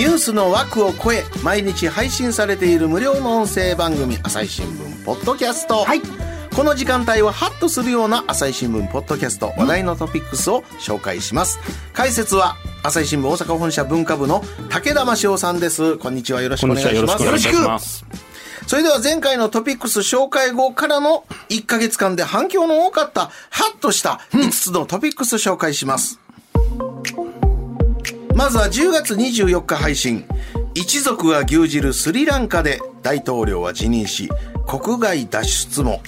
ニュースの枠を超え毎日配信されている無料の音声番組朝日新聞ポッドキャスト。はい。この時間帯はハッとするような朝日新聞ポッドキャスト話題のトピックスを紹介します。解説は朝日新聞大阪本社文化部の武田真雄さんです。こんにちは。よろしくお願いします。よろしくお願いします。それでは前回のトピックス紹介後からの1ヶ月間で反響の多かった、ハッとした5つのトピックス紹介します。まずは10月24日配信。一族が牛耳るスリランカで大統領は辞任し、国外脱出も。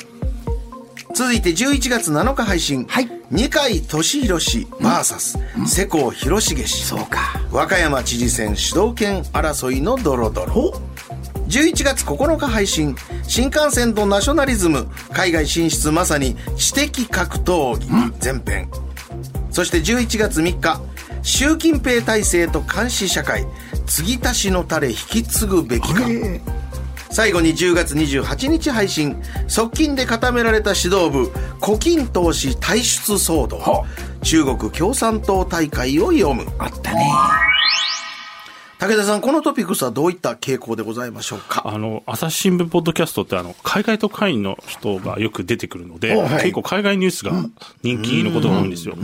続いて11月7日配信。はい二階俊博氏 VS 世耕弘成氏。そうか和歌山知事選主導権争いのドロドロ。11月9日配信新幹線とナショナリズム海外進出まさに知的格闘技前編そして11月3日習近平体制と監視社会継ぎ足しのタレ引き継ぐべきか。最後に10月28日配信側近で固められた指導部胡錦涛氏退出騒動。中国共産党大会を読む。あったね武田さんこのトピックスはどういった傾向でございましょうか？あの、朝日新聞ポッドキャストってあの、海外特派員の人がよく出てくるので、おはい。結構海外ニュースが人気のことが多いんですよ。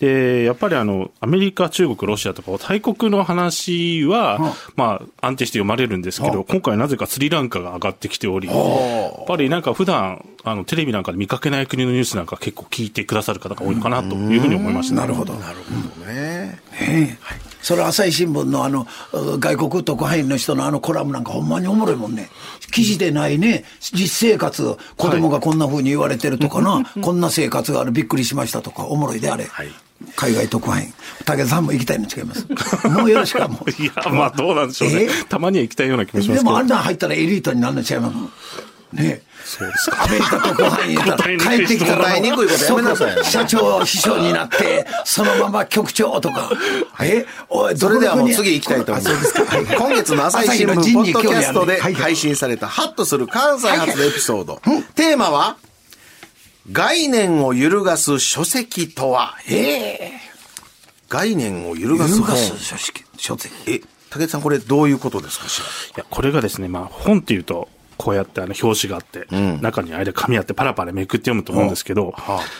で、やっぱりあの、アメリカ、中国、ロシアとか大国の話は、まあ、安定して読まれるんですけど、今回なぜかスリランカが上がってきており、やっぱりなんか普段、あの、テレビなんかで見かけない国のニュースなんか結構聞いてくださる方が多いのかなというふうに思いました。なるほどなるほどね。ねえそれ朝日新聞のあの外国特派員の人のあのコラムなんかほんまにおもろいもんね。記事でないね実生活子供がこんな風に言われてるとかな、こんな生活があるびっくりしましたとかおもろいであれ、海外特派員。武田さんも行きたいの違います もうよろしくはもう。いや、まあどうなんでしょうね。え？たまには行きたいような気もします。でもあんなん入ったらエリートになるの違います？ねそうですか。アメリカ特派員やったら帰ってきたら答えにくいことやめなさい社長秘書になって、そのまま局長とか。え？おい、それではもう次行きたいと思います。あそうですか。はい今月の朝日新聞ポッドキャストではい配信されたハッとする関西発のエピソード。テーマは、概念を揺るがす書籍とは？え？概念を揺るえがす本。書籍、書籍。え、武田さんこれどういうことですか？しらいや、これがですね、まあ、本っていうと、こうやってあの表紙があって、中に間紙あってパラパラめくって読むと思うんですけど、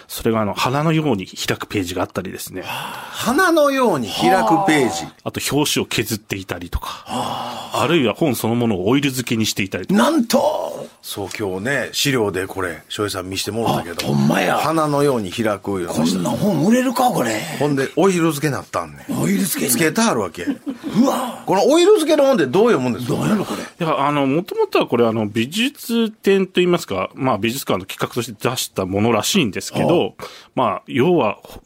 それがあの花のように開くページがあったりですね、花のように開くページ。あと表紙を削っていたりとか、あるいは本そのものをオイル漬けにしていたりとか、なんと、そう今日ね、資料でこれ、翔平さん見してもらったけど。あほんまや花のように開くようこんな本売れるか、これ。ほんで、オイル漬けなったんねん。オイル漬けにつけてあるわけ。うわこのオイル漬けの本ってどう読むんですか？どうやろ、これ？いや、あの、もともとはこれ、あの、美術展といいますか、まあ、美術館の企画として出したものらしいんですけど、まあ、要は、ほ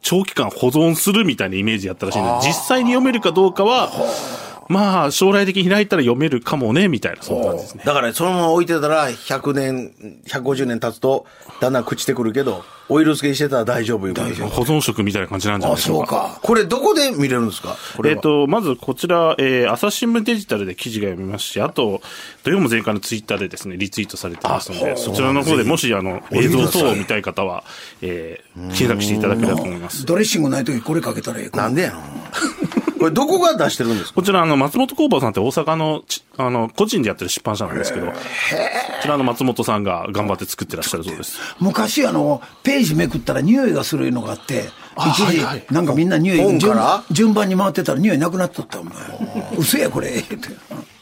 長期間保存するみたいなイメージやったらしいんで、実際に読めるかどうかは、まあ、将来的に開いたら読めるかもね、みたいな、そんな感じですね。だからそのまま置いてたら、100年、150年経つと、だんだん朽ちてくるけど、オイル漬けにしてたら大丈夫いうことでしょ保存食みたいな感じなんじゃなあ、いでしょか。そううか。これどこで見れるんですか？これはえっ、と、まずこちら、えー、朝日新聞デジタルで記事が読みますし、あと、土曜も前回のツイッターでですね、リツイートされてますので、そちらの方でもし、あの、映像等を見たい方は、えー、検索していただければと思います。ドレッシングないときこれかけたらええかなんでやの？これどこが出してるんですか？こちら、あの、松本工房さんって大阪のち、あの、個人でやってる出版社なんですけど、こちらの松本さんが頑張って作ってらっしゃるそうです。昔あの、ページめくったら匂いがするのがあって、あ一時、はいはいなんかみんな匂い順番に回ってたら匂いなくなっとったお前。嘘やこれ。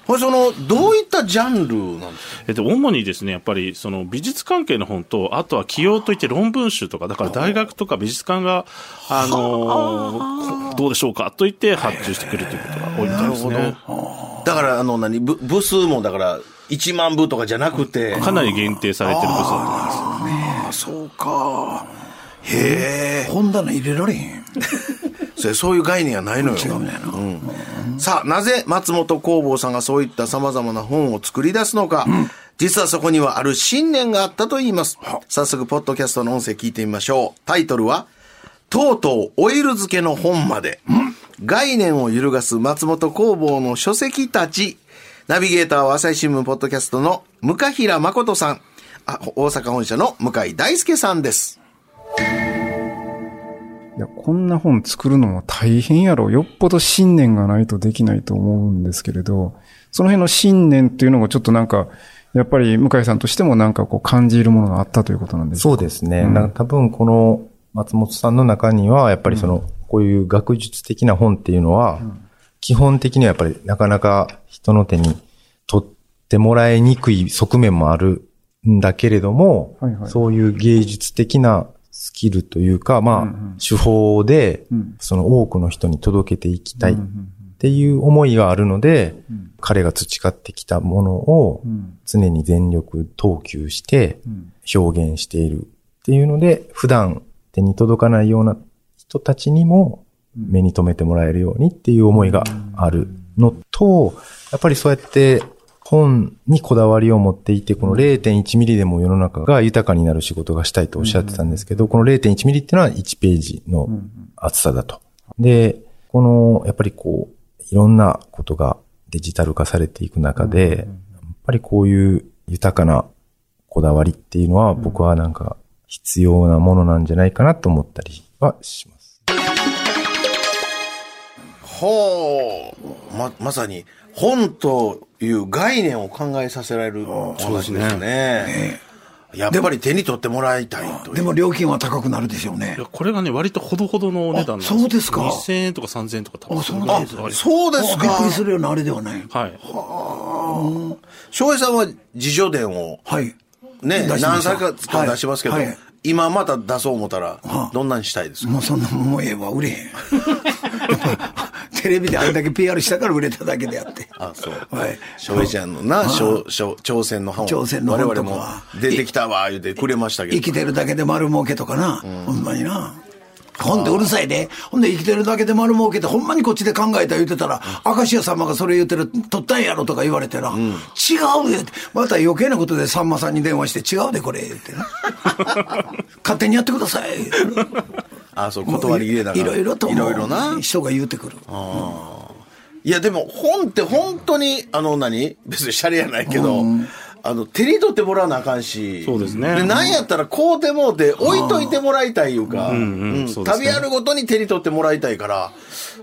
これその、どういったジャンルなんですか？えっと、主にですね、やっぱり、その、美術関係の本と、あとは起用といって論文集とか、だから大学とか美術館が、あのーこどうでしょうかと言って発注してくるということが多いみたいですね。だから、あの、何、部部数もだから、1万部とかじゃなくて、かなり限定されてる部数だと思います。ああ、そうか。へえ。本棚入れられへん。それそういう概念はないのよ。違うん。さあ、なぜ松本工房さんがそういった様々な本を作り出すのか。実はそこにはある信念があったと言います。早速、ポッドキャストの音声聞いてみましょう。タイトルは、とうとうオイル漬けの本まで。概念を揺るがす松本工房の書籍たち。ナビゲーターは朝日新聞ポッドキャストの向平誠さん。あ大阪本社の向井大輔さんです。いや、こんな本作るのも大変やろ。よっぽど信念がないとできないと思うんですけれど、その辺の信念っていうのもちょっとなんか、やっぱり向井さんとしてもなんかこう感じるものがあったということなんですか？そうですね。うん。な多分この松本さんの中には、やっぱりその、こういう学術的な本っていうのは、基本的にはやっぱりなかなか人の手に取ってもらいにくい側面もあるんだけれども、はいはい。そういう芸術的なスキルというか、まあ、手法でうん、その多くの人に届けていきたいっていう思いがあるので、うん。彼が培ってきたものをうん。常に全力投球してうん。表現しているっていうので、普段手に届かないような人たちにも目に留めてもらえるようにっていう思いがあるのと、やっぱりそうやって本にこだわりを持っていて、この0.1ミリでも世の中が豊かになる仕事がしたいとおっしゃってたんですけど、この0.1ミリっていうのは1ページの厚さだと。で、この、やっぱりこう、いろんなことがデジタル化されていく中で、やっぱりこういう豊かなこだわりっていうのは僕はなんか必要なものなんじゃないかなと思ったりはします。ほう。ま、まさに、本という概念を考えさせられるものですね。やっぱり手に取ってもらいたいと。でも料金は高くなるでしょうねいや、。これがね、割とほどほどのお値段なんですそうですか2000円とか3000円とか多分あそうぐなんでそうですかびっく。りするようなあれではない。はい。翔平さんは自叙伝をはい。ね、何歳かか出しますけど、はいはい今また出そう思ったらはあ、どんなにしたいですか、もうそんなもんええわ、売れへん。テレビであれだけ PR したから売れただけであって。あ、そう。はい。翔平ちゃんのな、朝鮮の本。朝鮮の本我々も出てきたわ、言うてくれましたけど。生きてるだけで丸儲けとかな。ほんまにな。ほんでうるさいで。ほんで生きてるだけで丸儲けってほんまにこっちで考えた言うてたら、明石家様がそれ言うてる、取ったんやろとか言われてな。違うでって。また余計なことでさんまさんに電話して、違うでこれ、言ってな。勝手にやってください。あ、そう、断り入れながら。いろいろと。いろいろな。人が言うてくる。いや、でも本って本当に、あの何、別にシャレやないけど、あの、手に取ってもらわなあかんし。そうですね。で、なんやったら買うてもうて置いといてもらいたいいうか、旅あるごとに手に取ってもらいたいから、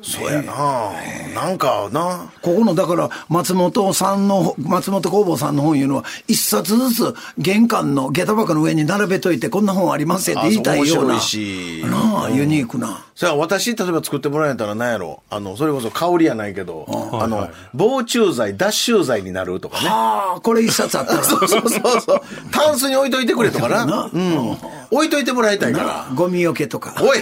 そうやな、な。んかな、ここの、だから、松本さんの、松本工房さんの本いうのは、一冊ずつ玄関の下駄箱の上に並べといて、こんな本ありますよって言いたいような。面白いし。なあ、ユニークな。それは私、例えば作ってもらえたら何やろあの、それこそ香りやないけど、あの、防虫剤、脱臭剤になるとかね。ああ、これ一冊あったら。そうそうそう。タンスに置いといてくれとかな。なうん。置いといてもらいたいから。ゴミよけとか。おい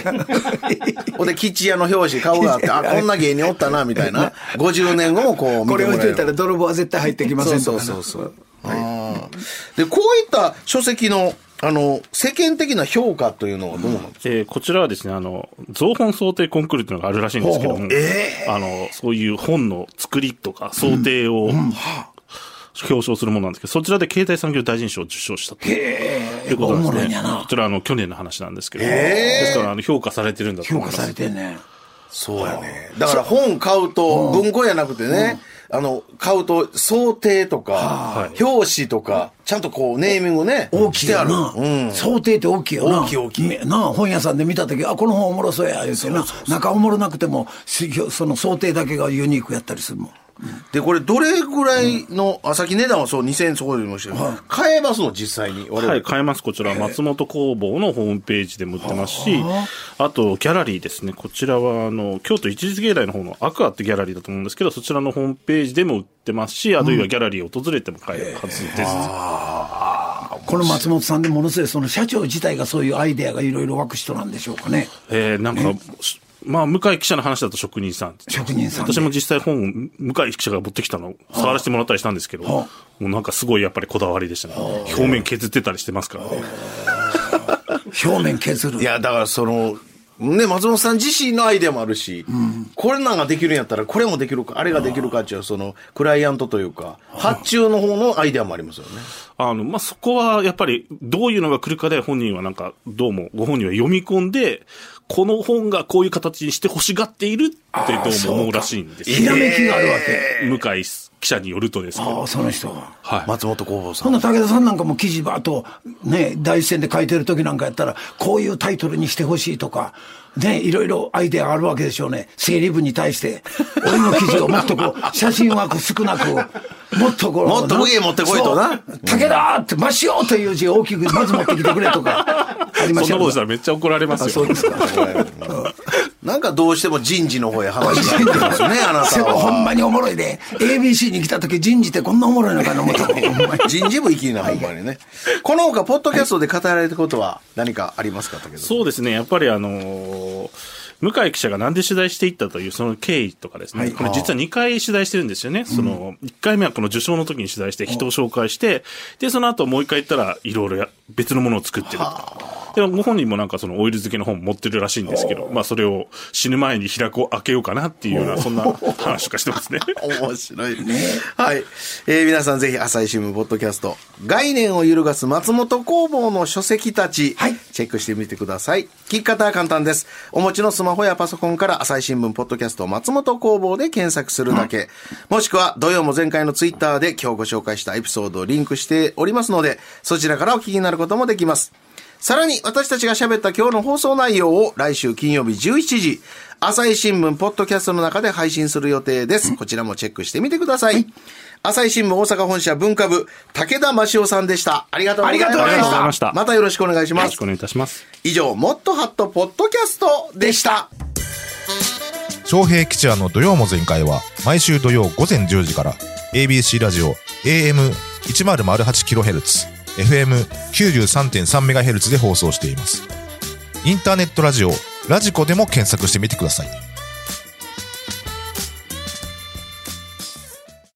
ほんで、吉屋の表紙、顔があって、あ、こんな芸人おったな、みたいな。50年後もこう見これてもらえる。置いといたら泥棒は絶対入ってきませんとかな。そうそうそうそう。あーで、こういった書籍の、あの、世間的な評価というのはどうなんですか、えーこちらはですね、あの、造本想定コンクールというのがあるらしいんですけども、あの、そういう本の作りとか想定を、表彰するものなんですけど、そちらで経済産業大臣賞を受賞したということなんですね。こちらはあの、去年の話なんですけど、ですからあの、評価されてるんだと評価思います。されてんね。そうやね。だから本買うと、文庫やなくてね、あの、買うと、想定とか、表紙とか、ちゃんとこう、ネーミングね、大きいしてある。よな。うん。想定って大きいよな。大きい大きいめなあ本屋さんで見たとき、あ、この本おもろそうや、言うてな。中おもろなくても、しその想定だけがユニークやったりするもん。で、これ、どれぐらいの、あ、さっき値段はそう、2000円そこで言いましたけど、買えますの、実際に。はい、買えます。こちら、松本工房のホームページでも売ってますし、あと、ギャラリーですね。こちらは、あの、京都一日芸大の方のアクアってギャラリーだと思うんですけど、そちらのホームページでも売ってますし、あるいはギャラリーを訪れても買えるはずです。この松本さんでものすごい、その社長自体がそういうアイデアがいろいろ湧く人なんでしょうかね。えー、なんか、しまあ、向井記者の話だと職人さん。職人さんで私も実際本を向井記者が持ってきたのを触らせてもらったりしたんですけど、はもうなんかすごいやっぱりこだわりでしたね。表面削ってたりしてますからね。表面削る。いや、だからその、ね、松本さん自身のアイデアもあるし、これなんができるんやったら、これもできるか、あれができるかっていう、その、クライアントというか、発注の方のアイデアもありますよね。あの、まあ、そこはやっぱりどういうのが来るかで本人はなんか、どうもご本人は読み込んで、この本がこういう形にして欲しがっているってどうも思うらしいんですひらめきがあるわけ。向井記者によるとですけど。ああ、その人が。はい。松本工房さほんん。な武田さんなんかも記事ばっと、ね、第一線で書いてる時なんかやったら、こういうタイトルにしてほしいとか、ね、いろいろアイデアあるわけでしょうね。整理部に対して。俺の記事をもっとこう、写真枠少なく、もっとこう。もっと上へ持ってこいとな武田って、真っ白という字を大きくまず持ってきてくれとか、ありましたそんなことしたらめっちゃ怒られますよ。そうですか。なんかどうしても人事の方へ話が出てますよね、あなたでもほんは。まにおもろいで、ABC に来た時人事ってこんなおもろいのかな思ったほんまに人事部行きな、ほんまにね。この他、ポッドキャストで語られたことは何かありますか武田さん？そうですね。やっぱりあのー向井記者がなんで取材していったというその経緯とかですね。これ実は2回取材してるんですよね。その、1回目はこの受賞の時に取材して人を紹介して、で、その後もう1回行ったらいろいろや別のものを作ってると。で、ご本人もなんかそのオイル漬けの本持ってるらしいんですけど、まあそれを死ぬ前に開こう、開けようかなっていうような、そんな話とかしてますね。面白い。はい。えー皆さんぜひ朝日新聞ポッドキャスト、概念を揺るがす松本工房の書籍たち、はいチェックしてみてください。聞き方は簡単です。お持ちのスマホやパソコンから朝日新聞ポッドキャスト松本工房で検索するだけ。もしくは土曜も前回のツイッターで今日ご紹介したエピソードをリンクしておりますので、そちらからお聞きになることもできます。さらに私たちが喋った今日の放送内容を来週金曜日17時、朝日新聞ポッドキャストの中で配信する予定です。こちらもチェックしてみてください。朝日新聞大阪本社文化部、武田真夫さんでした。ありがとうございました。ありがとうございましたまたよろしくお願いしますよろしく。お願いいたします。以上、もっとハットポッドキャストでした。昌平吉也の土曜も全開は毎週土曜午前10時から ABC ラジオ AM1008kHz FM93.3MHz で放送しています。インターネットラジオラジコでも検索してみてください。